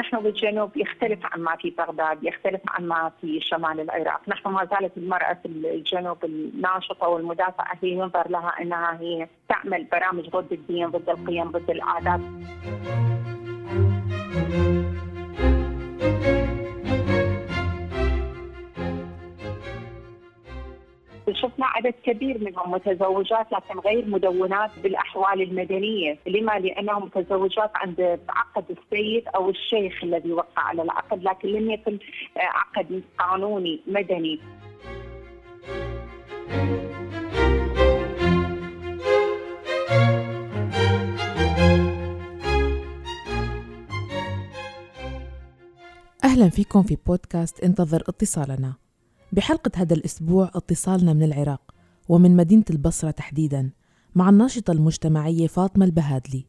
نحن بالجنوب يختلف عن ما في بغداد يختلف عن ما في شمال العراق. نحن ما زالت المرأة في الجنوب الناشطة والمدافعة هي ينظر لها أنها هي تعمل برامج ضد الدين ضد القيم ضد العادات عدد كبير منهم متزوجات لكن غير مدونات بالأحوال المدنية، لما؟ لأنهم متزوجات عند عقد السيد أو الشيخ الذي وقع على العقد لكن لم يكن عقد قانوني مدني. أهلا فيكم في بودكاست انتظر اتصالنا بحلقة هذا الأسبوع اتصالنا من العراق ومن مدينة البصرة تحديدا مع الناشطة المجتمعية فاطمة البهادلي.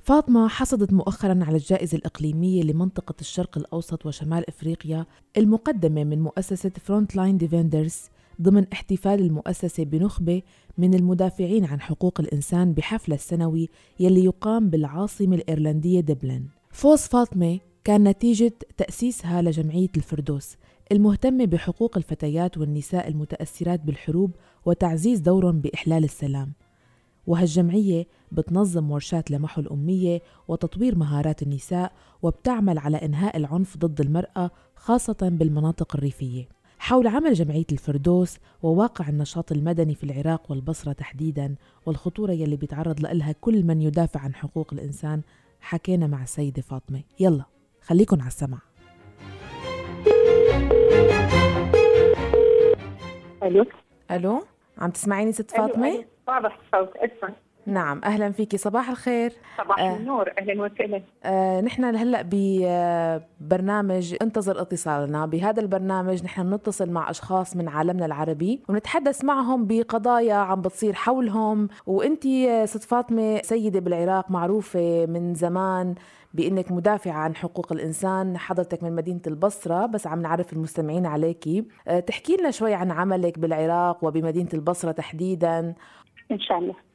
فاطمة حصدت مؤخرا على الجائزة الإقليمية لمنطقة الشرق الأوسط وشمال إفريقيا المقدمة من مؤسسة Front Line Defenders ضمن احتفال المؤسسة بنخبة من المدافعين عن حقوق الإنسان بحفل السنوي يلي يقام بالعاصمة الإيرلندية دبلن. فوز فاطمة كان نتيجة تأسيسها لجمعية الفردوس المهتمة بحقوق الفتيات والنساء المتأثرات بالحروب وتعزيز دورهم بإحلال السلام. وهالجمعية بتنظم ورشات لمحو الأمية وتطوير مهارات النساء وبتعمل على إنهاء العنف ضد المرأة خاصة بالمناطق الريفية. حول عمل جمعية الفردوس وواقع النشاط المدني في العراق والبصرة تحديدا والخطورة يلي بيتعرض لها كل من يدافع عن حقوق الإنسان حكينا مع السيدة فاطمة. يلا خليكن على السمع ألو؟ ألو؟ عم تسمعيني ست فاطمة؟ واضح الصوت اسمع. نعم أهلا فيكي صباح الخير. صباح آه. النور أهلا وسهلا. آه نحن هلأ ببرنامج انتظر اتصالنا. بهذا البرنامج نحن بنتصل مع أشخاص من عالمنا العربي ونتحدث معهم بقضايا عم بتصير حولهم. وانت ست فاطمة سيدة بالعراق معروفة من زمان بإنك مدافعة عن حقوق الإنسان. حضرتك من مدينة البصرة بس عم نعرف المستمعين عليكي آه، تحكي لنا شوي عن عملك بالعراق وبمدينة البصرة تحديدا. إن شاء الله. آه،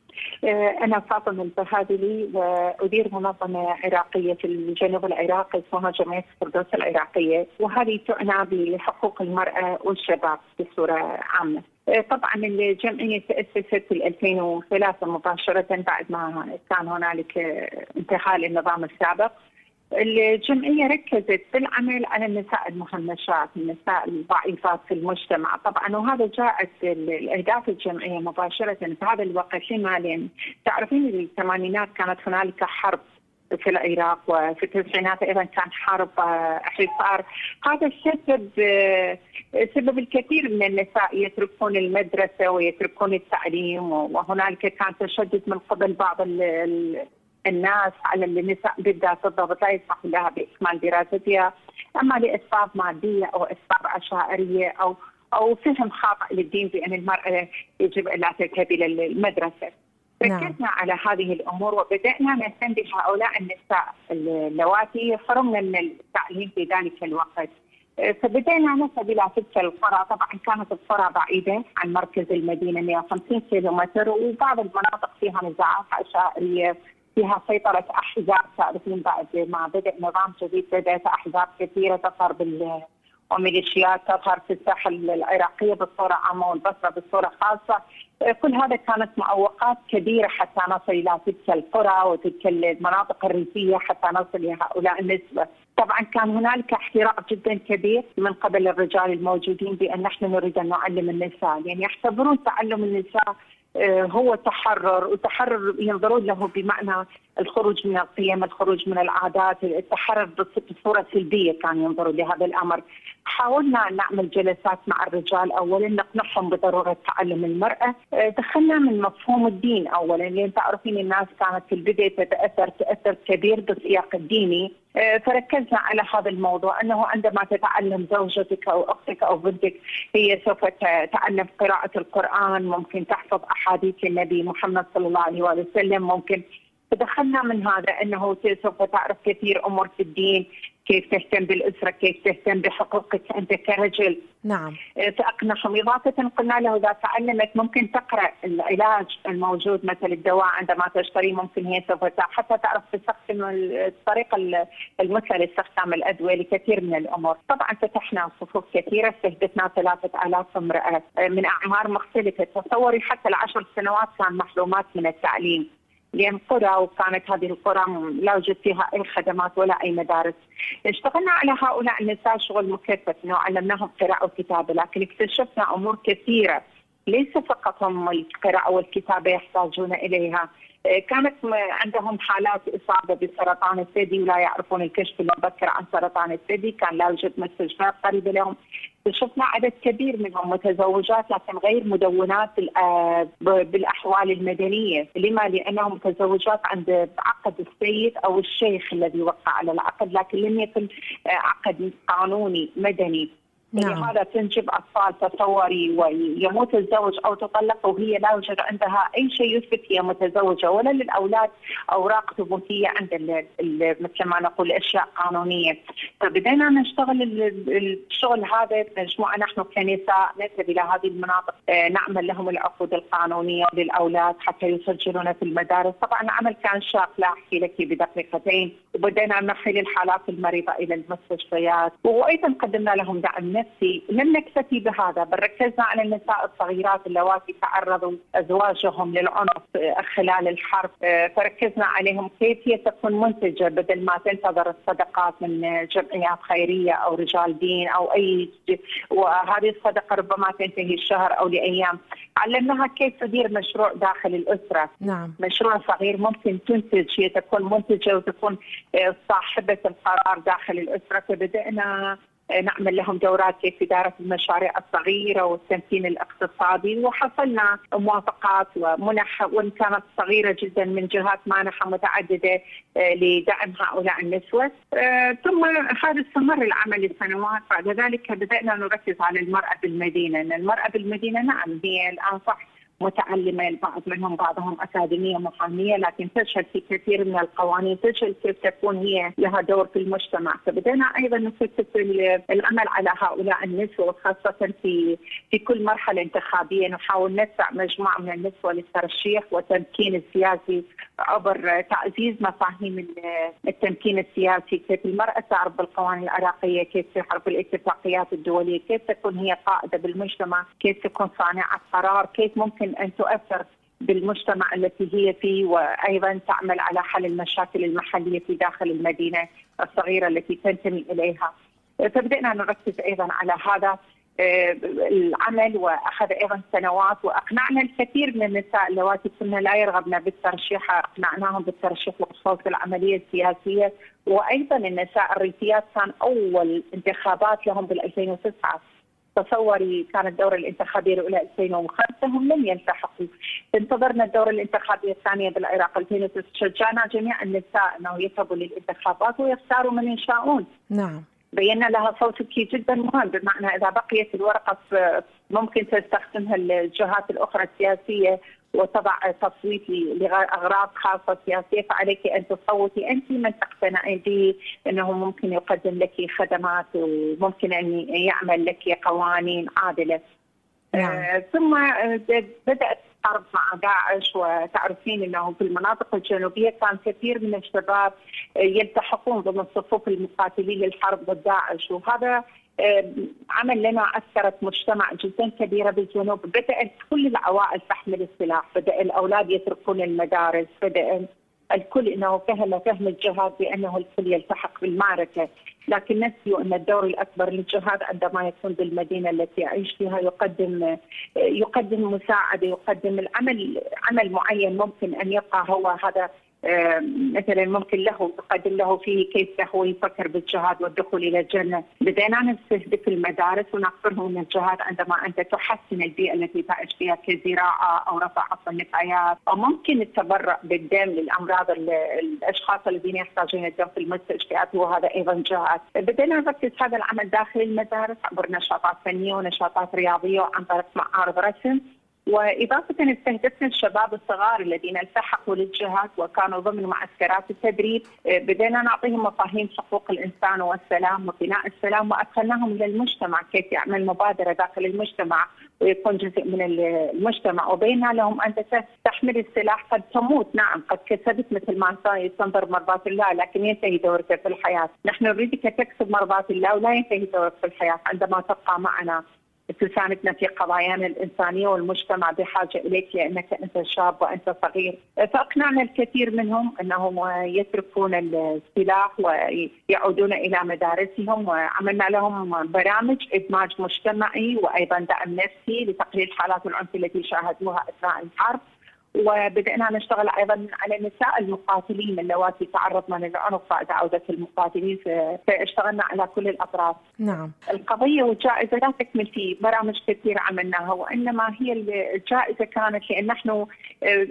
أنا فاطمة البهادلي وأدير منظمة عراقية في الجنوب العراقي اسمها جمعية الفردوس العراقية وهذه تعنى بحقوق المرأة والشباب بصورة عامة. آه، طبعا الجمعية تأسست في 2003 مباشرة بعد ما كان هنالك انتهاء للنظام السابق الجمعية ركزت بالعمل على النساء المهمشات النساء الضعيفات في المجتمع. طبعا وهذا جاءت الأهداف الجمعية مباشرة في هذا الوقت لما لأن تعرفين الثمانينات كانت هنالك حرب في العراق وفي التسعينات أيضا كان حرب حصار. هذا سبب سبب الكثير من النساء يتركون المدرسة ويتركون التعليم وهنالك كان تشدد من قبل بعض الناس على النساء بالذات الضبط لا يسمح لها باكمال دراستها أما لاسباب ماديه أو اسباب عشائريه أو أو فهم خاطئ للدين بأن المرأة يجب أن لا تذهب إلى المدرسة. نعم. ركزنا على هذه الأمور وبدأنا نهتم بهؤلاء النساء اللواتي يحرمن من التعليم في ذلك الوقت. فبدينا نذهب إلى تلك القرى، طبعا كانت القرى بعيدة عن مركز المدينة 150 كيلو متر وبعض المناطق فيها نزاعات عشائريه فيها سيطرة أحزاب تعرفين بعد ما بدأ نظام جديد بدأت أحزاب كثيرة تظهر بال وميليشيات تظهر في الساحة العراقية بصورة عامة والبصرة بصورة خاصة. كل هذا كانت معوقات كبيرة حتى نصل إلى تلك القرى وتلك المناطق الريفية حتى نصل لهؤلاء النسبة. طبعا كان هنالك احتراق جدا كبير من قبل الرجال الموجودين بأن نحن نريد أن نعلم النساء. يعني يعتبرون تعلم النساء هو تحرر وتحرر ينظرون له بمعنى الخروج من القيم الخروج من العادات التحرر بصورة سلبية كانوا ينظروا لهذا الأمر. حاولنا أن نعمل جلسات مع الرجال أولا نقنعهم بضرورة تعلم المرأة. آه، دخلنا من مفهوم الدين أولا. لأن تعرفين الناس كانت في البداية تتأثر تأثر كبير بالسياق الديني. آه، فركزنا على هذا الموضوع أنه عندما تتعلم زوجتك أو أختك أو بنتك هي سوف تتعلم قراءة القرآن ممكن تحفظ احاديث النبي محمد صلى الله عليه وسلم. ممكن فدخلنا من هذا إنه سوف تعرف كثير أمور في الدين. كيف تهتم بالأسرة، كيف تهتم بحقوقك أنت كرجل. نعم. فأقنعهم إضافة قلنا له إذا تعلمت ممكن تقرأ العلاج الموجود مثل الدواء عندما تشتري ممكن هي سوف حتى تعرف تستخدم الطريقة المثلى لاستخدام الادويه لكثير من الأمور، طبعا فتحنا صفوف كثيرة استهدفنا 3000 امرأة من أعمار مختلفة، تصوري حتى العشر سنوات كان محرومات من التعليم. لأن قرى وكانت هذه القرى لا يوجد فيها أي خدمات ولا أي مدارس. اشتغلنا على هؤلاء النساء شغل مكثف إنه علمناهم قراءة وكتابة لكن اكتشفنا أمور كثيرة. ليس فقط هم القراءة والكتابة يحتاجون إليها. كانت عندهم حالات إصابة بسرطان الثدي ولا يعرفون الكشف المبكر عن سرطان الثدي، كان لا يوجد مستشفيات قريبة لهم، شفنا عدد كبير منهم متزوجات لكن غير مدونات بالأحوال المدنية، لما؟ لأنهم متزوجات عند عقد السيد أو الشيخ الذي وقع على العقد لكن لم يكن عقد قانوني مدني. نعم. لهذا تنجب أطفال تصوري ويموت الزوج أو تطلق وهي لا يوجد عندها أي شيء يثبت هي متزوجة ولا للأولاد أوراق ثبوتية عند مثل ما نقول أشياء قانونية. فبدينا نشتغل الشغل هذا مجموعة نحن كنساء نذهب إلى هذه المناطق آه، نعمل لهم العقود القانونية للأولاد حتى يسجلون في المدارس. طبعا العمل كان شاق لا أحكي لك بدقيقتين وبدينا نحيل الحالات المريضة إلى المستشفيات. وأيضا قدمنا لهم دعم نفسي لم نكتفي بهذا بل ركزنا على النساء الصغيرات اللواتي تعرضوا أزواجهم للعنف خلال الحرب. فركزنا عليهم كيف هي تكون منتجة بدل ما تنتظر الصدقات من جمعيات خيرية أو رجال دين أو أي وهذه الصدقة ربما تنتهي الشهر أو لأيام. علمناها كيف تدير مشروع داخل الأسرة. نعم. مشروع صغير ممكن تنتج هي تكون منتجة وتكون صاحبة القرار داخل الأسرة. فبدأنا نعمل لهم دورات كيف إدارة المشاريع الصغيرة والتمكين الاقتصادي. وحصلنا موافقات ومنح وإن كانت صغيرة جدا من جهات مانحة متعددة آه، لدعم هؤلاء النسوة. آه، ثم هذا استمر العمل لسنوات. بعد ذلك بدأنا نركز على المرأة بالمدينة. أن المرأة بالمدينة نعم هي الآن صح متعلمة البعض منهم بعضهم أكاديمية محاميه لكن تشهد في كثير من القوانين تشهد كيف تكون هي لها دور في المجتمع. فبدينا أيضا نكثف العمل على هؤلاء النسوة خاصة في في كل مرحلة انتخابية. نحاول ندفع مجموعة من النسوة للترشيح والتمكين السياسي عبر تعزيز مفاهيم التمكين السياسي كيف المرأة تعرف بالقوانين العراقية كيف تعرف الاتفاقيات الدولية كيف تكون هي قائدة بالمجتمع كيف تكون صانعة قرار كيف ممكن أن تؤثر بالمجتمع التي هي فيه وأيضا تعمل على حل المشاكل المحلية في داخل المدينة الصغيرة التي تنتمي إليها. فبدأنا نركز أيضا على هذا العمل وأخذ أيضا سنوات وأقنعنا الكثير من النساء اللواتي كنا لا يرغبن بالترشيح أقنعناهم بالترشيح والخوض في العملية السياسية. وأيضا النساء الريفيات كان أول انتخابات لهم بال 2009 تصوري كانت الدوره الانتخابيه الاولى 2005 هم لم يلتحقوا. انتظرنا الدوره الانتخابيه الثانية بالعراق 2006 شجعنا جميع النساء انه يذهبوا للانتخابات ويختاروا من يشاءون. نعم. بينا لها صوتك جدا مهم بمعنى إذا بقيت الورقة ممكن تستخدمها الجهات الأخرى السياسية وتضع تصويت لاغراض خاصة سياسية فعليك أن تصوتي انت من تقتنعي به إنه ممكن يقدم لك خدمات وممكن أن يعمل لك قوانين عادلة. نعم. آه ثم بدأت حرب مع داعش وتعرفين إنه في المناطق الجنوبية كان كثير من الشباب يلتحقون ضمن صفوف المقاتلين للحرب ضد داعش. وهذا عمل لنا أثرت مجتمع جدا كبيرة بالجنوب. بدأت كل العوائل تحمل السلاح. بدأ الأولاد يتركون المدارس. بدأ الكل إنه فهم فهم الجهاد بأنه الكل يلتحق بالمعركة، لكن نسيوا أن الدور الأكبر للجهاد عندما يكون بالمدينة التي يعيش فيها يقدم يقدم مساعدة، يقدم العمل عمل معين ممكن أن يبقى هو. هذا مثلا ممكن له تقدم له فيه كيف هو يفكر بالجهاد والدخول إلى الجنة، بدينا نستهدف المدارس ونخبرهم من الجهاد عندما أنت تحسن البيئة التي تعيش فيها كزراعة أو رفع عصا النفايات أو ممكن التبرع بالدم للأمراض الأشخاص الذين يحتاجون الدم في المستشفيات وهذا أيضا جهاد، بدينا نركز هذا العمل داخل المدارس عبر نشاطات فنية ونشاطات رياضية وعن طريق معارض رسم. وإضافة استهدفنا الشباب الصغار الذين التحقوا للجهات وكانوا ضمن معسكرات التدريب آه، بدينا نعطيهم مفاهيم حقوق الإنسان والسلام وبناء السلام وأدخلناهم إلى المجتمع كيف يعمل مبادرة داخل المجتمع ويكون جزء من المجتمع. وبينا لهم أنت تحمل السلاح قد تموت نعم قد كسبت مثل ما تنظر مرضاة الله لكن ينتهي دورك في الحياة. نحن نريدك تكسب مرضاة الله ولا ينتهي دورك في الحياة عندما تبقى معنا. تساندنا في قضايانا الإنسانية والمجتمع بحاجة إليك لأنك أنت شاب وأنت صغير، فأقنعنا الكثير منهم أنهم يتركون السلاح ويعودون إلى مدارسهم وعملنا لهم برامج إدماج مجتمعي وأيضا دعم نفسي لتقليل حالات العنف التي شاهدوها أثناء الحرب. وبدأنا نشتغل أيضا على نساء المقاتلين اللواتي تعرضن للعنف بعد عودة المقاتلين فاشتغلنا على كل الأطراف. نعم. القضية والجائزة لا تكمل في برامج كثيرة عملناها وإنما هي الجائزة كانت لأن نحن آه،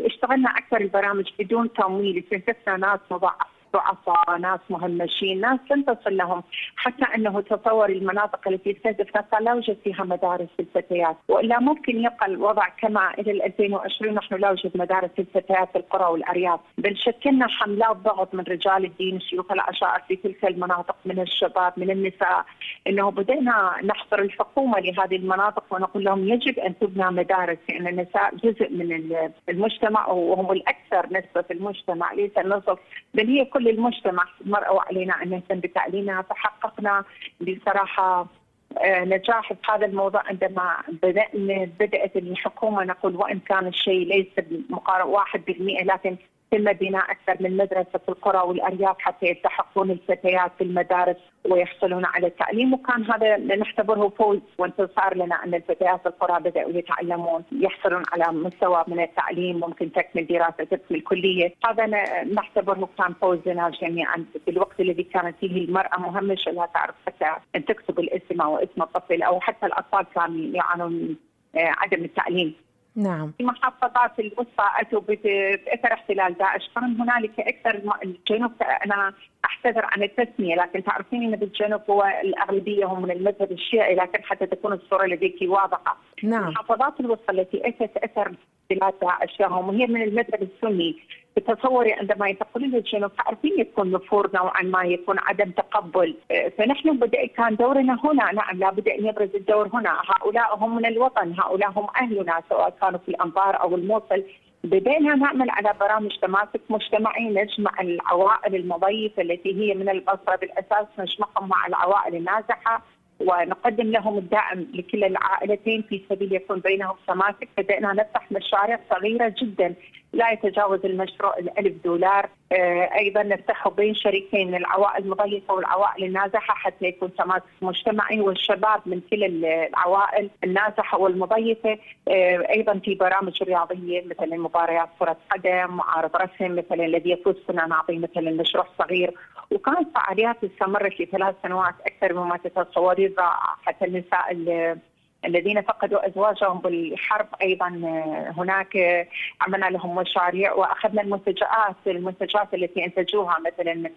اشتغلنا أكثر البرامج بدون تمويل استهدفنا ناس مضاعف ضعفاء ناس مهمشين ناس لم تصل لهم. حتى أنه تصور المناطق التي يستهدف نفسها لا يوجد فيها مدارس للفتيات وإلا ممكن يبقى الوضع كما إلى 2020 نحن لا يوجد مدارس للفتيات في القرى والأرياف. بل شكلنا حملات ضغط من رجال الدين شيوخ العشائر في تلك المناطق من الشباب من النساء. إنه بدأنا نحضر الحكومة لهذه المناطق ونقول لهم يجب أن تبنى مدارس. لأن يعني النساء جزء من المجتمع وهم الأكثر نسبة في المجتمع ليس النصف. بل هي كل كل المجتمع المرأة وعلينا أن نهتم بتعليمها فحققنا بصراحة آه، نجاح في هذا الموضوع عندما بدأنا بدأت الحكومة نقول وإن كان الشيء ليس مقارب 1% لكن تم بناء أكثر من مدرسة في القرى والأرياف حتى يلتحقون الفتيات في المدارس ويحصلون على التعليم. وكان هذا نعتبره فوز وانتصار لنا أن الفتيات في القرى بدأوا يتعلمون يحصلون على مستوى من التعليم ممكن تكمل دراسة تكمل كلية. هذا نعتبره كان فوز لنا جميعا في الوقت الذي كانت فيه المرأة مهمشه لا تعرف حتى أن تكتب الاسم أو اسم الطفل أو حتى الأطفال كانوا يعانون آه، عدم التعليم. نعم. في محافظات الوسطى أتوا بأثر احتلال داعش. كان هنالك أكثر الجنوب أنا أحتذر عن التسمية لكن تعرفين أن بالجنوب هو الأغلبية هم من المذهب الشيعي لكن حتى تكون الصورة لديك واضحة. نعم. محافظات الوسطى التي أتت أثر احتلال داعش لهم وهي من المذهب السني. تصوري عندما ينتقلون للجنوب تعرفين يكون نفور نوعا ما يكون عدم تقبل. فنحن بدأ كان دورنا هنا. نعم لابد أن يبرز الدور هنا. هؤلاء هم من الوطن هؤلاء هم أهلنا سواء كانوا في الانبار أو الموصل. بدينا نعمل على برامج تماسك مجتمعي نجمع العوائل المضيفة التي هي من البصره بالأساس نجمعهم مع العوائل النازحه ونقدم لهم الدعم لكل العائلتين في سبيل يكون بينهم تماسك بدأنا نفتح مشاريع صغيرة جدا لا يتجاوز المشروع الألف دولار. آه، أيضا نفتحه بين شريكين العوائل المضيفة والعوائل النازحة حتى يكون تماسك مجتمعي والشباب من كل العوائل النازحة والمضيفة آه، أيضا في برامج رياضية مثل مباريات كرة قدم معارض رسم مثلا الذي يفوز كنا نعطيه مثلا مشروع صغير وكانت فعاليات استمرت لثلاث سنوات أكثر مما تتصورين حتى النساء الذين فقدوا أزواجهم بالحرب أيضا هناك عملنا لهم مشاريع وأخذنا المنتجات المنتجات التي انتجوها مثلا من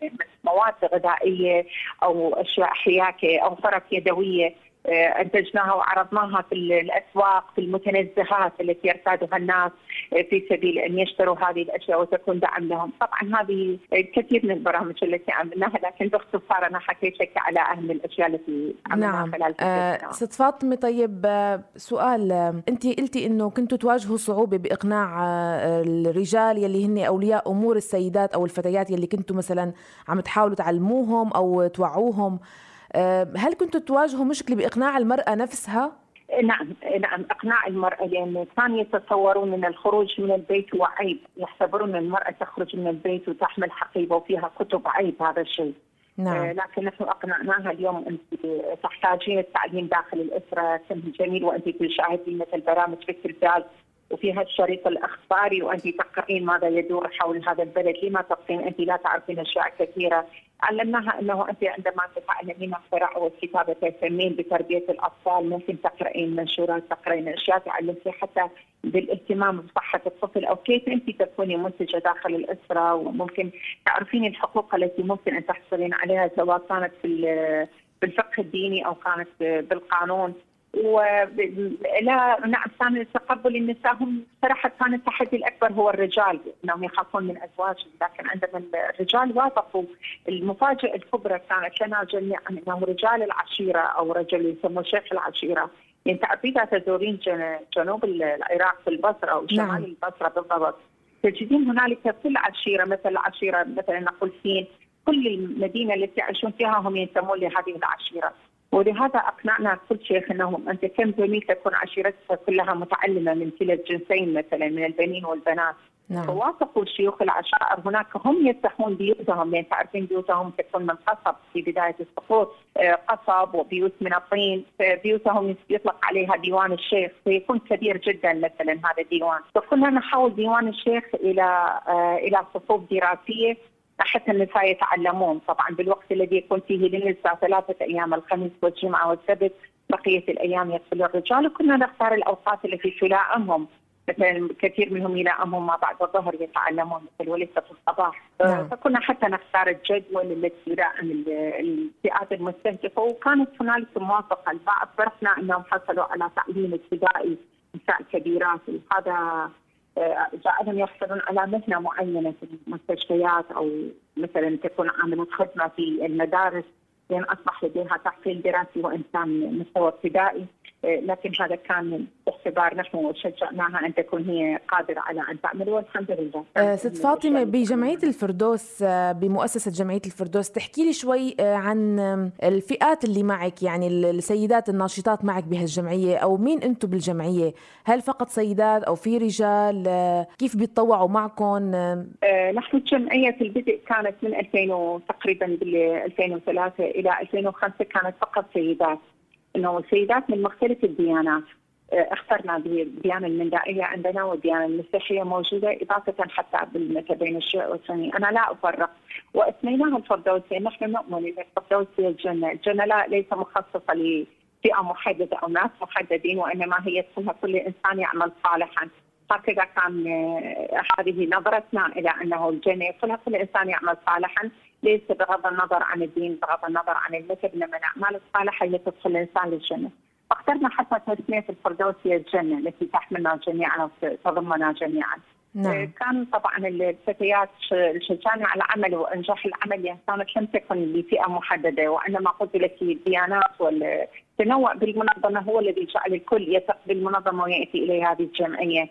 مواد غذائية أو أشياء حياكة أو فرق يدوية. آه، أنتجناها وعرضناها في الأسواق في المتنزهات التي يرتادها الناس آه، في سبيل أن يشتروا هذه الأشياء وتكون دعم لهم، طبعا هذه كثير من البرامج التي عملناها لكن باختصار أنا حكيت لك على أهم الأشياء التي عملناها نعم. خلال آه ست فاطمة طيب آه، سؤال أنت قلتي إنه كنتوا تواجهوا صعوبة بإقناع الرجال يلي هن أولياء أمور السيدات أو الفتيات يلي كنتوا مثلا عم تحاولوا تعلموهم أو توعوهم. آه، هل كنتوا تواجهوا مشكلة بإقناع المرأة نفسها؟ نعم نعم إقناع المرأة لأن كانوا يتصورون إن الخروج من البيت هو عيب، يعتبرون المرأة تخرج من البيت وتحمل حقيبة وفيها كتب عيب هذا الشيء. نعم. آه لكن نحن أقنعناها اليوم أنت تحتاجين التعليم داخل الأسرة جميل وأنت تشاهدين مثل برامج في التلفاز وفيها الشريط الأخباري وأنت تقرين ماذا يدور حول هذا البلد، لما تقرين أنت لا تعرفين أشياء كثيرة، علمناها أنه أنت عندما تتعلمين القراءه والكتابه تهتمين بتربية الأطفال ممكن تقرأين منشورات تقرأين أشياء تعلمتي حتى بالاهتمام بصحة الطفل. أو كيف أنت تكوني منتجة داخل الأسرة؟ وممكن تعرفين الحقوق التي ممكن أن تحصلين عليها سواء كانت في في الفقه الديني أو كانت بالقانون. ولا نعم كان تقبل النساء هم صراحة كان التحدي الأكبر هو الرجال إنهم يخافون من أزواجهم. لكن عندما الرجال وافقوا المفاجأة الكبرى كانت لنا جميعا انه رجال العشيرة أو رجل يسموه شيخ العشيرة. يعني اذا تزورين جنوب العراق في البصرة أو شمال نعم. البصرة بالضبط. تجدين هنالك كل عشيرة مثل عشيره مثلا نقول سين. كل المدينة التي يعيشون فيها هم ينتمون لهذه العشيرة. ولهذا أقنعنا كل شيخ أنهم أنت كم زميل تكون عشيرتك كلها متعلمة من كلا الجنسين مثلا من البنين والبنات. نعم. فوافقوا شيوخ العشائر. هناك هم يفتحون بيوتهم لأن تعرفين بيوتهم تكون من قصب في بداية السقوط آه، قصب وبيوت من الطين. بيوتهم يطلق عليها ديوان الشيخ فيكون كبير جدا مثلا هذا الديوان. فكنا نحول ديوان الشيخ إلى آه، إلى صفوف دراسية. حتى النساء يتعلمون. طبعا بالوقت الذي يكون فيه للنساء ثلاثة أيام الخميس والجمعة والسبت بقية الأيام يدخل الرجال وكنا نختار الأوقات التي تلائمهم مثلا كثير منهم يلائمهم ما بعد الظهر يتعلمون مثل وليس في الصباح. نعم. فكنا حتى نختار الجدول التي يلائم الفئات المستهدفة. وكانت هنالك موافقة البعض فرحنا إنهم حصلوا على تعليم ابتدائي نساء كبيرات. وهذا جعلهم يحصلون على مهنة معينة في المستشفيات أو مثلا تكون عاملة خدمة في المدارس لأن أصبح لديها تحصيل دراسي وان كان مستوى ابتدائي. لكن هذا كان باعتبار نحن شجعناها أن تكون هي قادرة على أن تعمل والحمد لله. أه ست فاطمة بجمعية الفردوس آه، بمؤسسة جمعية الفردوس تحكي لي شوي آه، عن الفئات اللي معك يعني السيدات الناشطات معك بهالجمعية أو مين أنتم بالجمعية؟ هل فقط سيدات أو في رجال؟ آه، كيف بيتطوعوا معكم؟ نحن الجمعية في البدء كانت من 2000 تقريبا بال 2003 إلى 2005 كانت فقط سيدات. إنه السيدات من مختلف الديانات آه، اخترنا بالديانه المندائية عندنا والديانه المسيحية موجودة إضافة حتى بين الشيعي والسني، أنا لا أفرق. واسميناها الفردوسيه، نحن نؤمن إن الفردوسية الجنه، الجنه لا ليس مخصصة لفئة محددة أو ناس محددين وإنما هي يدخلها كل إنسان يعمل صالحا، هكذا كان آه، هذه نظرتنا إلى أنه الجنه يدخلها كل إنسان يعمل صالحا. ليس بغض النظر عن الدين بغض النظر عن المثل إنما الاعمال الصالحه هي تدخل الإنسان للجنة. فاخترنا حتى تسميه الفردوسيه الجنة التي تحملنا جميعا وتضمنا جميعا. نعم. آه، كان طبعا الفتيات شجعنا على العمل وإنجاح العمل يعني كانت لم تكن لفئة محددة وإنما قلت لك الديانات والتنوع بالمنظمة هو الذي جعل الكل يثق بالمنظمة ويأتي إلى هذه الجمعيه.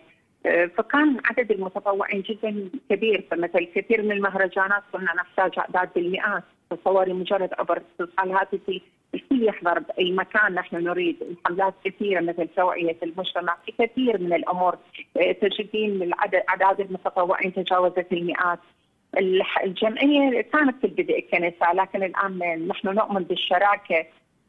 فكان عدد المتطوعين جدا كبير فمثل كثير من المهرجانات كنا نحتاج أعداد بالمئات تصوري مجرد عبر اتصال هاتفي. الكل يحضر باي مكان نحن نريد حملات كثيرة مثل توعية المجتمع في كثير من الأمور. تجدين العدد أعداد المتطوعين تجاوزت المئات. الجمعية كانت في البدء كنساء لكن الآن نحن نؤمن بالشراكة.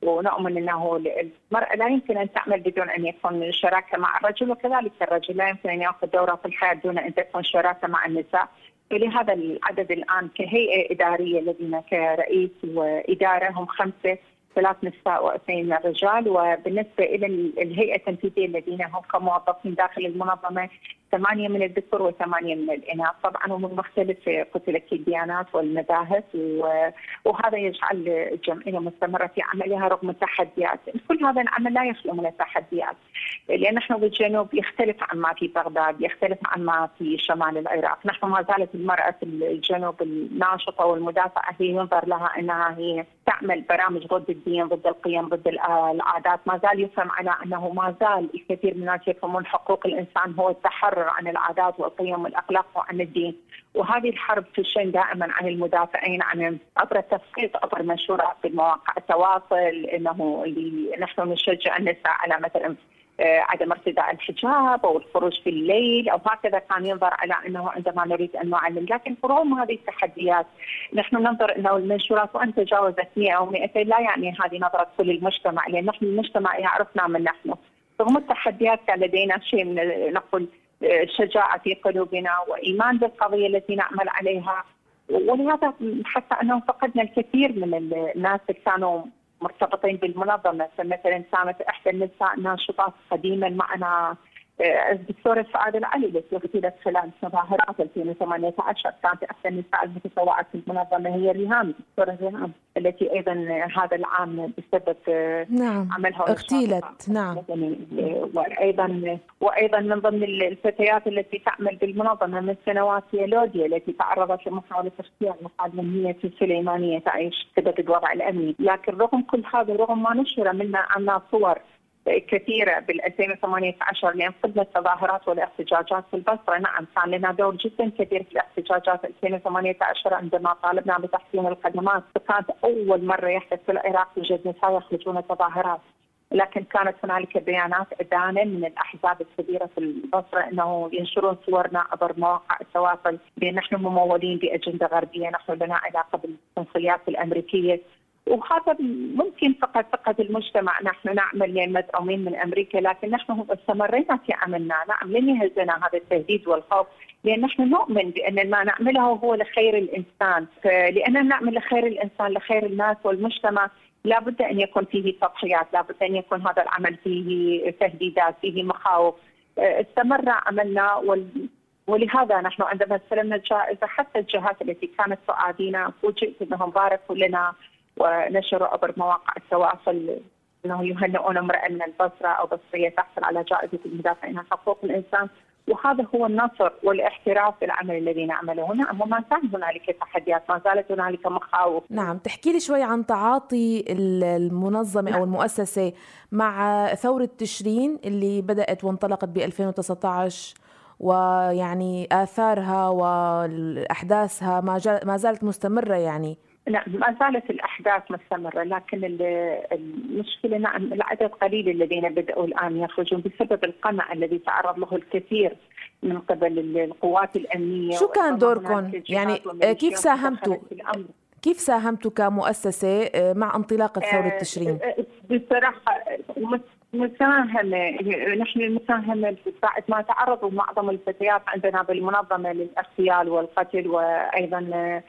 ونؤمن إنه المراه لا يمكن أن تعمل بدون أن يكون شراكة مع الرجل وكذلك الرجل لا يمكن أن يأخذ دوره في الحياة دون أن تكون شراكة مع النساء. فلهذا العدد الآن كهيئة إدارية لدينا كرئيس وإدارة هم خمسة ثلاث نساء واثنين رجال. وبالنسبة إلى الهيئة التنفيذية الذين هم كموظفين داخل المنظمة ثمانية من الذكور وثمانية من الإناث، طبعا ومن مختلف قلت لك الديانات والمذاهب وهذا يجعل الجمعيه مستمره في عملها رغم التحديات، كل هذا العمل لا يخلو من التحديات لأن نحن بالجنوب يختلف عن ما في بغداد، يختلف عن ما في شمال العراق، نحن ما زالت المرأة في الجنوب الناشطة والمدافعة هي ينظر لها إنها هي تعمل برامج ضد الدين، ضد القيم، ضد العادات، ما زال يفهم على أنه ما زال الكثير من الناس يفهمون حقوق الإنسان هو التحرر تحرر عن العادات والقيم والأخلاق وعن الدين. وهذه الحرب تشن دائما عن المدافعين عن عبر التسقيط عبر منشورات في مواقع التواصل إنه نحن نشجع النساء على مثلا آه، عدم ارتداء الحجاب أو الخروج في الليل أو هكذا كان ينظر على إنه عندما نريد أن نعلم، لكن رغم هذه التحديات نحن ننظر إنه المنشورات وإن تجاوزت 100 أو 200 لا يعني هذه نظرة كل المجتمع لأن نحن المجتمع يعرفنا من نحن. رغم التحديات كان لدينا شيء من نقول شجاعه في قلوبنا وإيمان بالقضية التي نعمل عليها. ولهذا حتى انه فقدنا الكثير من الناس اللي كانوا مرتبطين بالمنظمة. فمثلا كانت إحدى النساء ناشطات قديما معنا. الدكتوره سعاده العلي التي اغتيلت خلال تظاهرات 2018 كانت احدى النساء المتطوعات في المنظمة هي ريهام. الدكتوره ريهام التي أيضا هذا العام بسبب نعم عملها اغتيلت. نعم. وأيضا وأيضا من ضمن الفتيات التي تعمل بالمنظمة من سنوات هي لوديا التي تعرضت لمحاولة اغتيال مقابل هي في السليمانيه تعيش بسبب الوضع الأمني، لكن رغم كل هذا رغم ما نشر منا عنا صور كثيرة بال 2018 لأن قبل التظاهرات والاحتجاجات في البصرة. نعم كان لنا دور جدا كبير في الاحتجاجات. 2018 عندما طالبنا بتحسين الخدمات فكانت أول مرة يحدث في العراق يوجد نساء يخرجون تظاهرات. لكن كانت هنالك بيانات ادانه من الأحزاب الكبيرة في البصرة إنه ينشرون صورنا عبر مواقع التواصل بأن نحن ممولين بأجندة غربية، نحن لنا علاقة بالقنصليات الأمريكية. وهذا ممكن فقط فقط المجتمع. نحن نعمل للمدعومين من أمريكا لكن نحن استمرينا في عملنا. نعم لن يهزنا هذا التهديد والخوف لأن نحن نؤمن بأن ما نعمله هو لخير الإنسان. فلاننا نعمل لخير الإنسان لخير الناس والمجتمع لابد أن يكون فيه تضحيات لابد أن يكون هذا العمل فيه تهديدات فيه مخاوف. استمر عملنا وال ولهذا نحن عندما استلمنا الجائزة حتى الجهات التي كانت تعادينا فوجئت انهم باركوا لنا. ونشروا عبر مواقع التواصل إنه يهنئون امراه من البصرة أو بصرية تحصل على جائزة المدافعين عن حقوق الإنسان. وهذا هو النصر والاحتراف بالعمل الذي نعمله. نعم وما زال هنالك تحديات ما زالت هنالك مخاوف. نعم تحكي لي شوي عن تعاطي المنظمة نعم. أو المؤسسة مع ثورة تشرين اللي بدأت وانطلقت ب 2019 ويعني آثارها وأحداثها ما زالت مستمرة يعني. نعم ما زالت الأحداث مستمرة لكن المشكلة نعم العدد قليل الذين بدأوا الآن يخرجون بسبب القمع الذي تعرض له الكثير من قبل القوات الأمنية شو كان دوركم؟ يعني كيف ساهمتوا؟ كيف ساهمتوا كمؤسسة آه، مع انطلاقة ثورة آه، تشرين؟ آه، بصراحة مساهمة نحن المساهمة بعد ما تعرضوا معظم الفتيات عندنا بالمنظمة للأغتيال والقتل وأيضا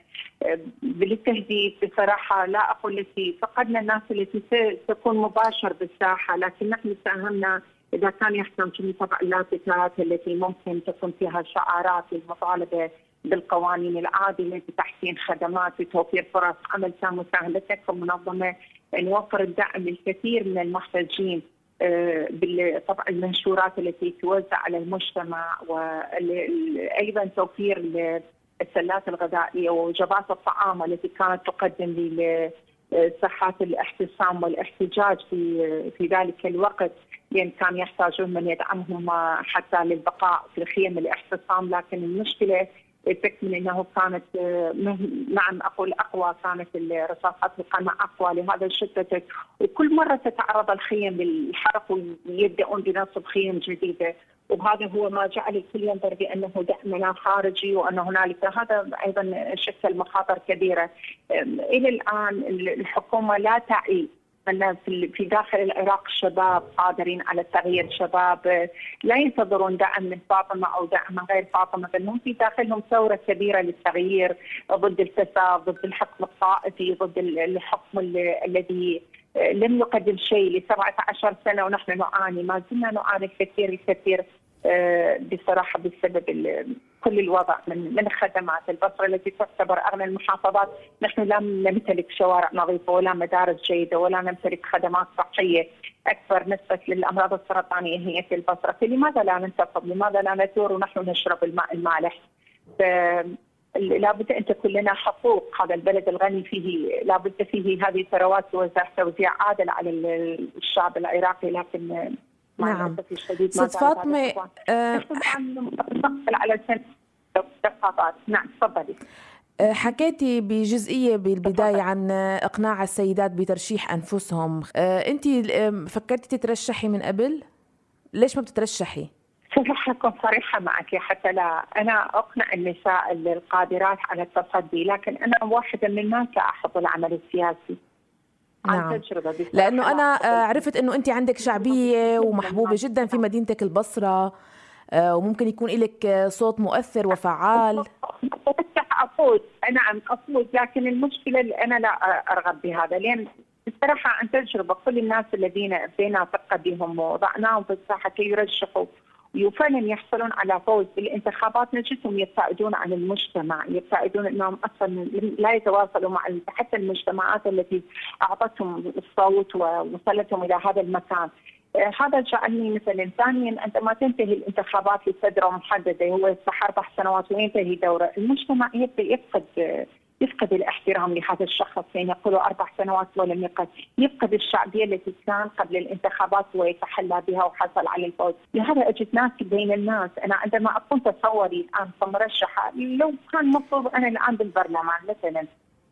بالتهديد. بصراحة لا أقول لك فقدنا الناس التي تكون مباشر بالساحة لكن نحن ساهمنا إذا كان يحتاج طبع اللافتات التي ممكن تكون فيها شعارات للمطالبة بالقوانين العادلة بتحسين خدمات بتوفير فرص عمل كان مساهمتنا كمنظمة نوفر الدعم للكثير من المحتاجين طبعا المنشورات التي توزع على المجتمع وأيضا توفير السلات الغذائية ووجبات الطعام التي كانت تقدم لصحات الاحتسام والاحتجاج في في ذلك الوقت. لأن كان يحتاجون من يدعمهم حتى للبقاء في خيم الاحتسام لكن المشكلة تكمن إنه كانت نعم أقول أقوى كانت الرصاصات القمع أقوى لهذا شدت وكل مرة تتعرض الخيم للحرق ويبدأون بنصب خيم جديده وهذا هو ما جعل الكل ينظر بأنه دعمنا خارجي وأن هنالك هذا أيضا شكل مخاطر كبيرة. إلى الآن الحكومة لا تعي في داخل العراق شباب قادرين على التغيير شباب لا ينتظرون دعم من فاطمة أو دعم من غير فاطمة بل هم في داخلهم ثورة كبيرة للتغيير ضد الفساد ضد الحكم الطائفي ضد الحكم الذي لم يقدم شيء ل 17 سنة ونحن نعاني. ما زلنا نعاني الكثير الكثير بصراحة بسبب كل الوضع من من الخدمات البصرة التي تعتبر أغنى المحافظات. نحن لا نمتلك شوارع نظيفة ولا مدارس جيدة ولا نمتلك خدمات صحية أكبر نسبة للأمراض السرطانية هي في البصرة. فلماذا لا ننتفض لماذا لا نثور ونحن نشرب الماء المالح؟ لابد أن تكون لنا حقوق. هذا البلد الغني فيه لابد فيه هذه الثروات توزع توزيع عادل على الشعب العراقي لكن نعم. ست فاطمة آه على نعم تفضلي. آه، حكيتي بجزئية بالبداية عن إقناع السيدات بترشيح أنفسهم. آه، أنت فكرتي تترشحي من قبل؟ ليش ما بتترشحي؟ صراحة أكون صريحة معك حتى لا أنا أقنع النساء القادرات على التصدي لكن أنا واحدة من الناس لا أحب العمل السياسي. نعم. لأنه أنا آه، عرفت إنه أنت عندك شعبية ومحبوبة جدا في مدينتك البصرة آه، وممكن يكون لك صوت مؤثر وفعال. أفوز. نعم أفوز لكن المشكلة اللي أنا لا أرغب بهذا. لأن بصراحة عن تجربه كل الناس الذين ابدينا ثقة بهم ووضعناهم في الساحة كي يرشحوا وفعلا يحصلون على فوز بالانتخابات نجدهم يبتعدون عن المجتمع، يبتعدون أنهم أصلا لا يتواصلوا مع حتى المجتمعات التي أعطتهم الصوت ووصلتهم إلى هذا المكان. آه، هذا جعلني مثلا ثانيا عندما تنتهي الانتخابات لفترة محددة هو يصبح أربع سنوات وينتهي دورة، المجتمع يبدا يفقد يفقد الاحترام لهذا الشخص. يعني يقولوا أربع سنوات ولم يقد يفقد الشعبيه التي كان قبل الانتخابات ويتحلى بها وحصل على الفوز، لهذا أجد ناس بين الناس. أنا عندما أكون تصوري الآن كمرشحه لو كان مفروض أنا الآن بالبرلمان مثلا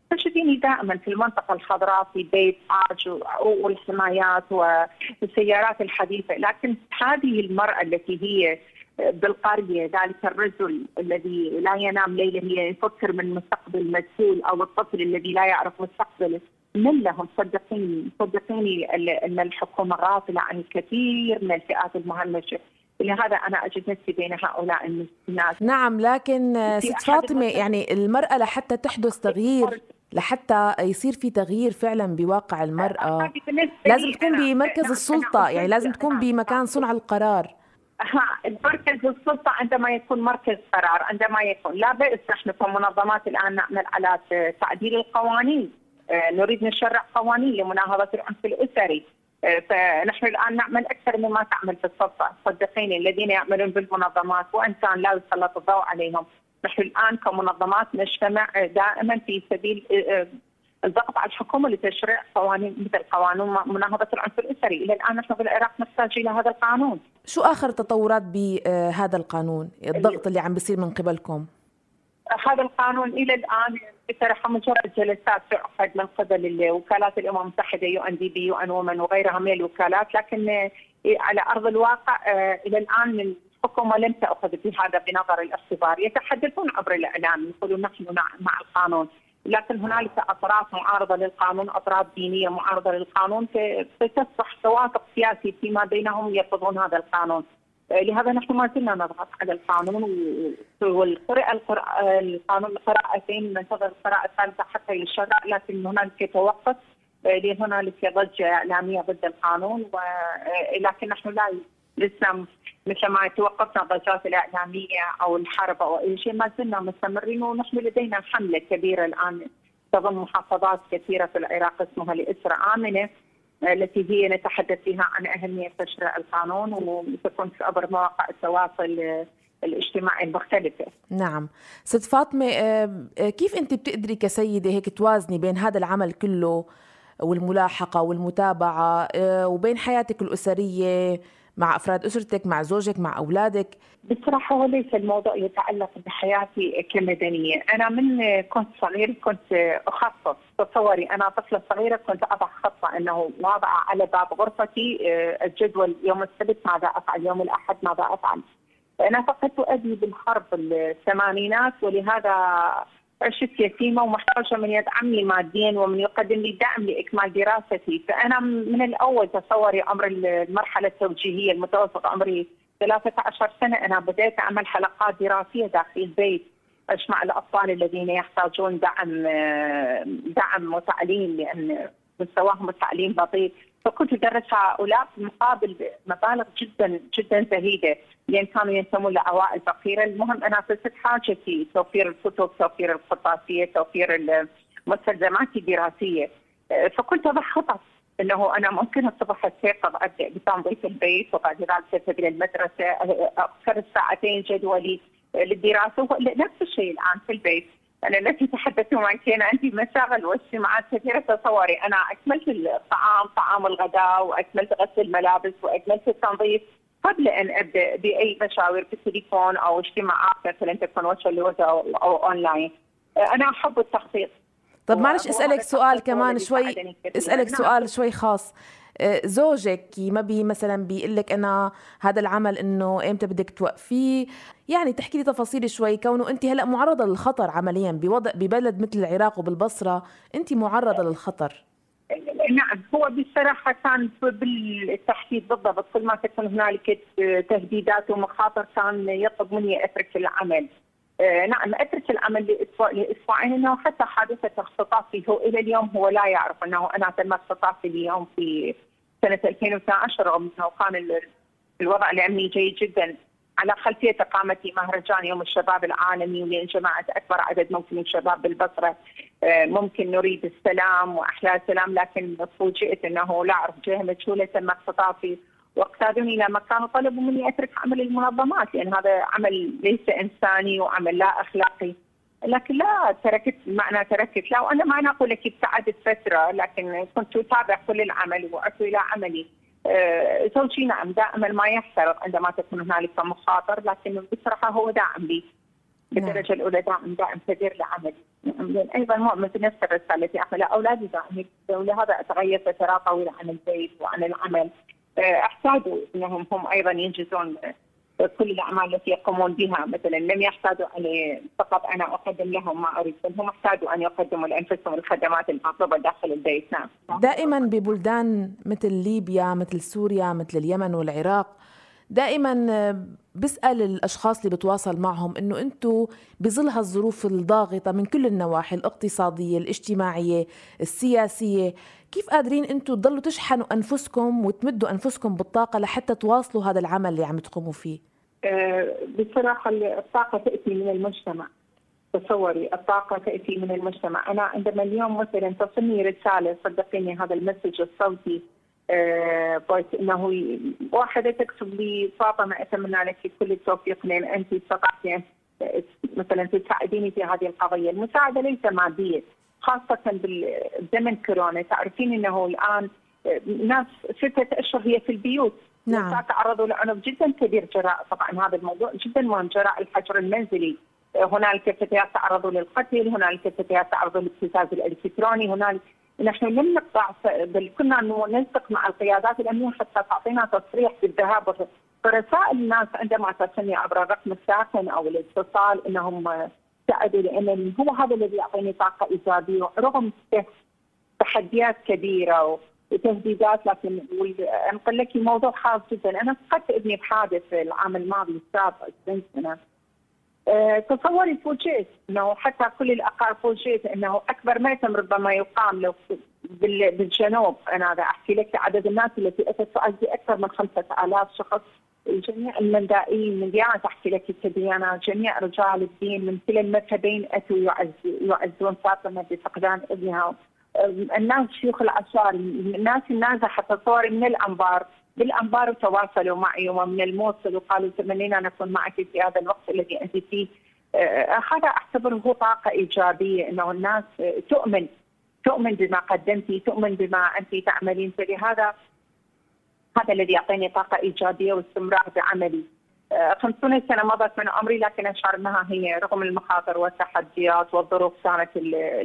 تجديني دائما في المنطقة الخضراء في بيت عاج والحمايات والسيارات الحديثة، لكن هذه المرأة التي هي بالقرية. ذلك الرجل الذي لا ينام ليلا هي يفكر من مستقبل مجهول أو الطفل الذي لا يعرف مستقبله. من لهم؟ صدقيني. صدقيني أن الحكومة غافلة عن الكثير من الفئات المهمشة. لهذا أنا أجد نفسي بين هؤلاء الناس. نعم لكن ست فاطمة يعني المرأة لحتى تحدث تغيير لحتى يصير في تغيير فعلا بواقع المرأة لازم تكون بمركز السلطة. يعني لازم تكون بمكان صنع القرار. مركز السلطة عندما يكون مركز قرار عندما يكون لا بأس نحن كمنظمات الآن نعمل على تعديل القوانين. آه، نريد نشرع قوانين لمناهضة العنف الأسري. آه، فنحن الآن نعمل أكثر مما تعمل في السلطة. صدقيني الذين يعملون بالمنظمات وإن كان لا يسلط الضوء عليهم. نحن الآن كمنظمات نجتمع دائما في سبيل آه، الضغط على الحكومة لتشريع قوانين مثل قانون مناهضة العنف الأسري، إلى الآن نحن في العراق نحتاج إلى هذا القانون. شو آخر التطورات بهذا القانون؟ الضغط اللي عم بيصير من قبلكم؟ هذا القانون إلى الآن بصراحة مجرد جلسات تعقد من قبل وكالات الأمم المتحدة يو ان دي بي يو ان وومن وغيرها من الوكالات لكن على أرض الواقع آه، إلى الآن الحكومة لم تأخذ بهذا بنظر الاعتبار، يتحدثون عبر الإعلام يقولون نحن مع القانون، لكن هنالك أطراف معارضة للقانون، أطراف دينية معارضة للقانون فتصبح توافق سياسي فيما بينهم يرفضون هذا القانون. لهذا نحن ما زلنا نضغط على القانون والقراءة القانون قراءتين ننتظر القراءة الثالثة حتى يشرع لكن هنالك توقف لأن هنالك ضجة إعلامية ضد القانون ولكن نحن لا لسه مثل ما توقفنا الضجات الإعلامية أو الحرب أو أي شيء ما زلنا مستمرين ونحن لدينا حملة كبيرة الآن تضم محافظات كثيرة في العراق اسمها لاسره آمنة التي هي نتحدث فيها عن أهمية تشريع القانون وتكون في أبرز مواقع التواصل الاجتماعي المختلفة. نعم. ست فاطمة آه، كيف أنت بتقدري كسيدة هيك توازني بين هذا العمل كله والملاحقة والمتابعة آه، وبين حياتك الأسرية مع أفراد أسرتك مع زوجك مع أولادك؟ بصراحة هو ليس الموضوع يتعلق بحياتي كمدنية. أنا من كنت صغير كنت اخصص تصوري. أنا طفلة صغيرة كنت أضع خطة إنه واضعة على باب غرفتي آه، الجدول يوم السبت ماذا أفعل يوم الأحد ماذا أفعل. أنا فقدت أبي بالحرب الثمانينات ولهذا عشت يتيمة ومحتاجة من يدعمني ماديا ومن يقدم لي دعم لإكمال دراستي، فأنا من الأول تصوري عمر المرحلة التوجيهية المتوسط عمري 13 سنة. أنا بديت أعمل حلقات دراسية داخل البيت أجمع الأطفال الذين يحتاجون دعم دعم وتعليم لأن مستواهم التعليم بطيء. فكنت أدرس هؤلاء مقابل مبالغ جدا جدا زهيده لأن كانوا ينتمون لعوائل فقيرة، المهم أنا فزت حاجتي. توفير الكتب، توفير القرطاسيه، توفير المستلزمات الدراسية. فكنت اضع خطط إنه أنا ممكن الصبح استيقظ ابدا بتنظيف البيت وبعد ذلك اذهب إلى المدرسة أكثر ساعتين جدولي للدراسة. نفس الشيء الآن في البيت. التي تحدثت معك أنا عندي مشاغل واجتماعات كثيرة تصوري. أنا أكملت الطعام طعام الغداء وأكملت غسل الملابس وأكملت التنظيف قبل أن أبدأ بأي مشاوير بالتليفون أو اجتماعات مثلا تكون وجه لوجه أو, أو اونلاين أنا أحب التخطيط. طب معلش أسألك سؤال كمان شوي أسألك نعم. سؤال شوي خاص. زوجك ما بي مثلا بيقول لك أنا هذا العمل إنه إمتى بدك توقفيه يعني تحكي لي تفاصيل شوي كونه أنت هلأ معرضة للخطر عمليا بوضع ببلد مثل العراق وبالبصرة أنت معرضة للخطر نعم هو بصراحة كان بالتحديد بالضبط كل ما تكون هنالك تهديدات ومخاطر كان يطلب مني اترك العمل. آه نعم العمل لاسبوع لاسبوعين إنه حتى حادثة اختطافي هو إلى اليوم هو لا يعرف أنه أنا تم اختطافي اليوم في سنة 2012 رغم أنه كان الوضع الامني جيد جدا على خلفية إقامة مهرجان يوم الشباب العالمي واللي جمعت أكبر عدد ممكن من الشباب بالبصرة. آه، ممكن نريد السلام وأحلى السلام لكن فوجئت أنه لا أعرف جهة مجهولة تم اختطافي. واقتادوني إلى مكان وطلبوا مني أترك عمل المنظمات لأن يعني هذا عمل ليس إنساني وعمل لا أخلاقي. لكن لا تركت معنى تركت لا وأنا ما أقول لك ابتعدت فترة لكن كنت أتابع كل العمل واتو إلى عملي. آه، زوجي نعم دائما ما يحترق عندما تكون هنالك مخاطر لكن بصراحة هو داعم لي. بالدرجة نعم. الأولى داعم داعم كبير لعملي. نعم، أيضا مؤمن بنفس الرسالة التي اعملها أولادي داعمين ولهذا أتغير فترات طويلة عن البيت وعن العمل. أحتاجوا إنهم هم أيضا ينجزون كل الأعمال التي يقومون بها. مثلا لم يحتاجوا أن فقط أنا أقدم لهم ما أريد بل هم احتاجوا أن يقدموا لأنفسهم الخدمات المطلوبة داخل البيت. نعم. دائما ببلدان مثل ليبيا مثل سوريا مثل اليمن والعراق دائما بسأل الأشخاص اللي بتواصل معهم إنه أنتم بظل هالظروف الضاغطة من كل النواحي الاقتصادية الاجتماعية السياسية كيف قادرين أنتم تضلوا تشحنوا أنفسكم وتمدوا أنفسكم بالطاقة لحتى تواصلوا هذا العمل اللي عم تقوموا فيه؟ أه بصراحة الطاقة تأتي من المجتمع. تصوري الطاقة تأتي من المجتمع. أنا عندما اليوم مثلا تصلني رسالة صدقيني هذا المسج الصوتي بس إنه واحدة تكتب لي فاطمة أتمنى لك كل التوفيق لأن أنت استطعتي مثلا تساعديني في هذه القضية، المساعدة ليس مادية. خاصة بالزمن كورونا. تعرفين إنه الآن ناس ستة أشهر هي في البيوت. نعم. تعرضوا لعنف جدا كبير جراء. طبعا هذا الموضوع جدا مهم جراء الحجر المنزلي. هنالك فتيات تعرضوا للقتل هنالك فتيات تعرضوا للابتزاز الإلكتروني هنالك نحن لم نقطع بل كنا نلتق مع القيادات الأمنية حتى تعطينا تصريح بالذهاب فرسائل الناس عندما تصلني عبر الرقم الساخن أو الاتصال إنهم ساعدوا لأن هو هذا الذي يعطيني طاقة إيجابية رغم تحديات كبيرة وتهديدات لكن انقل لك موضوع خاص جدا. أنا فقدت ابني بحادث العام الماضي السابق 20 سنة. أه تصوري فوجئت إنه حتى كل الأقارب فوجئت إنه أكبر ميتم ربما يقام لو بالجنوب. أنا أحكي لك عدد الناس التي أتت تؤدي أكثر من 5000 شخص. جميع المندائين من ديانة احكي لك التديانات جميع رجال الدين من كلا المذهبين يعز يعزون فاطمة بفقدان ابنها. الناس شيوخ الاشار الناس النازحة تصوري من الأنبار. بالأنبار تواصلوا معي ومن الموصل وقالوا تمنينا نكون معك في هذا الوقت الذي أنت فيه. آه، هذا أعتبره طاقة إيجابية أنه الناس تؤمن تؤمن بما قدمتي تؤمن بما أنت تعملين. فلهذا هذا الذي يعطيني طاقة إيجابية واستمرار بعملي. 50 آه، سنة مضت من عمري لكن أشعر أنها هي رغم المخاطر والتحديات والظروف كانت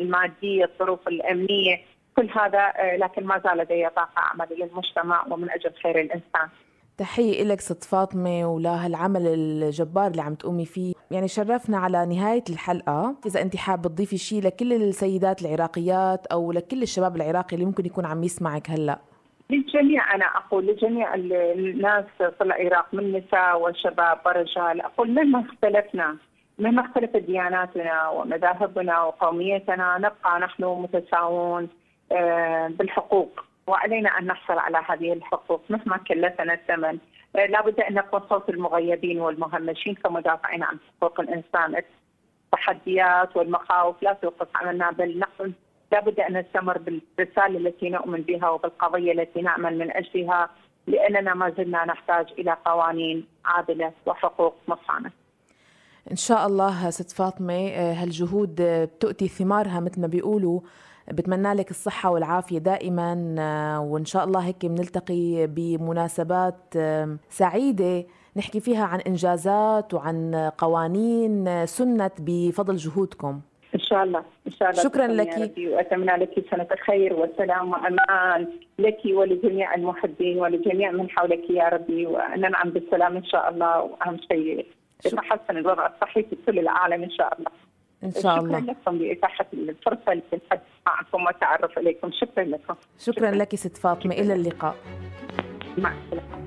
المادية الظروف الأمنية كل هذا آه، لكن ما زال لدي طاقة اعمل للمجتمع ومن أجل خير الإنسان. تحية لك ست فاطمة ولهالعمل الجبار اللي عم تقومي فيه. يعني شرفنا على نهاية الحلقة. إذا أنت حابة تضيفي شيء لكل السيدات العراقيات أو لكل الشباب العراقي اللي ممكن يكون عم يسمعك هلأ. للجميع. أنا أقول لجميع الناس في العراق من نساء وشباب ورجال أقول مهما اختلفنا مهما اختلفت دياناتنا ومذاهبنا وقوميتنا نبقى نحن متساوون آه، بالحقوق. وعلينا أن نحصل على هذه الحقوق مهما كلفنا الثمن. آه، لابد أن نكون صوت المغيبين والمهمشين كمدافعين عن حقوق الإنسان. التحديات والمخاوف لا توقف عملنا بل نحن لابد أن نستمر بالرسالة التي نؤمن بها وبالقضية التي نعمل من أجلها لأننا ما زلنا نحتاج إلى قوانين عادلة وحقوق مصانه. إن شاء الله ست فاطمة آه، هالجهود بتؤتي ثمارها مثل ما بيقولوا. بتمنى لك الصحة والعافية دائما آه، وإن شاء الله هيك بنلتقي بمناسبات آه، سعيدة. نحكي فيها عن إنجازات وعن قوانين سنت بفضل جهودكم. إن شاء الله إن شاء الله شكرا لك. وأتمنى لك سنة خير وسلام وأمان لك ولجميع المحبين ولجميع من حولك يا ربي وننعم بالسلام إن شاء الله. وأهم شيء يتحسن الوضع الصحي في كل العالم إن شاء الله. إن شاء الله. شكرا لكم لإتاحة الفرصة للحديث معكم والتعرف عليكم شكرا لكم. شكرا, شكرا. لك ست فاطمة. إلى اللقاء. مع السلامة.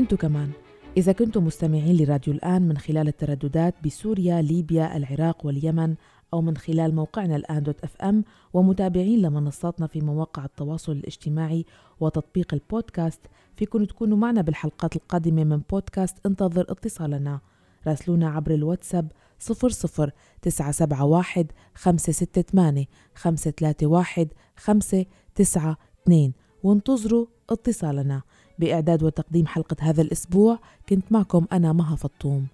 انتو كمان. إذا كنتم مستمعين لراديو الآن من خلال الترددات بسوريا، ليبيا، العراق واليمن أو من خلال موقعنا الآن دوت أف أم ومتابعين لمنصاتنا في مواقع التواصل الاجتماعي وتطبيق البودكاست فيكم تكونوا معنا بالحلقات القادمة من بودكاست انتظر اتصالنا. راسلونا عبر الواتساب 00 971 568 531 592 وانتظروا اتصالنا. بإعداد وتقديم حلقة هذا الأسبوع كنت معكم أنا مها فطوم.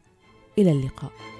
إلى اللقاء.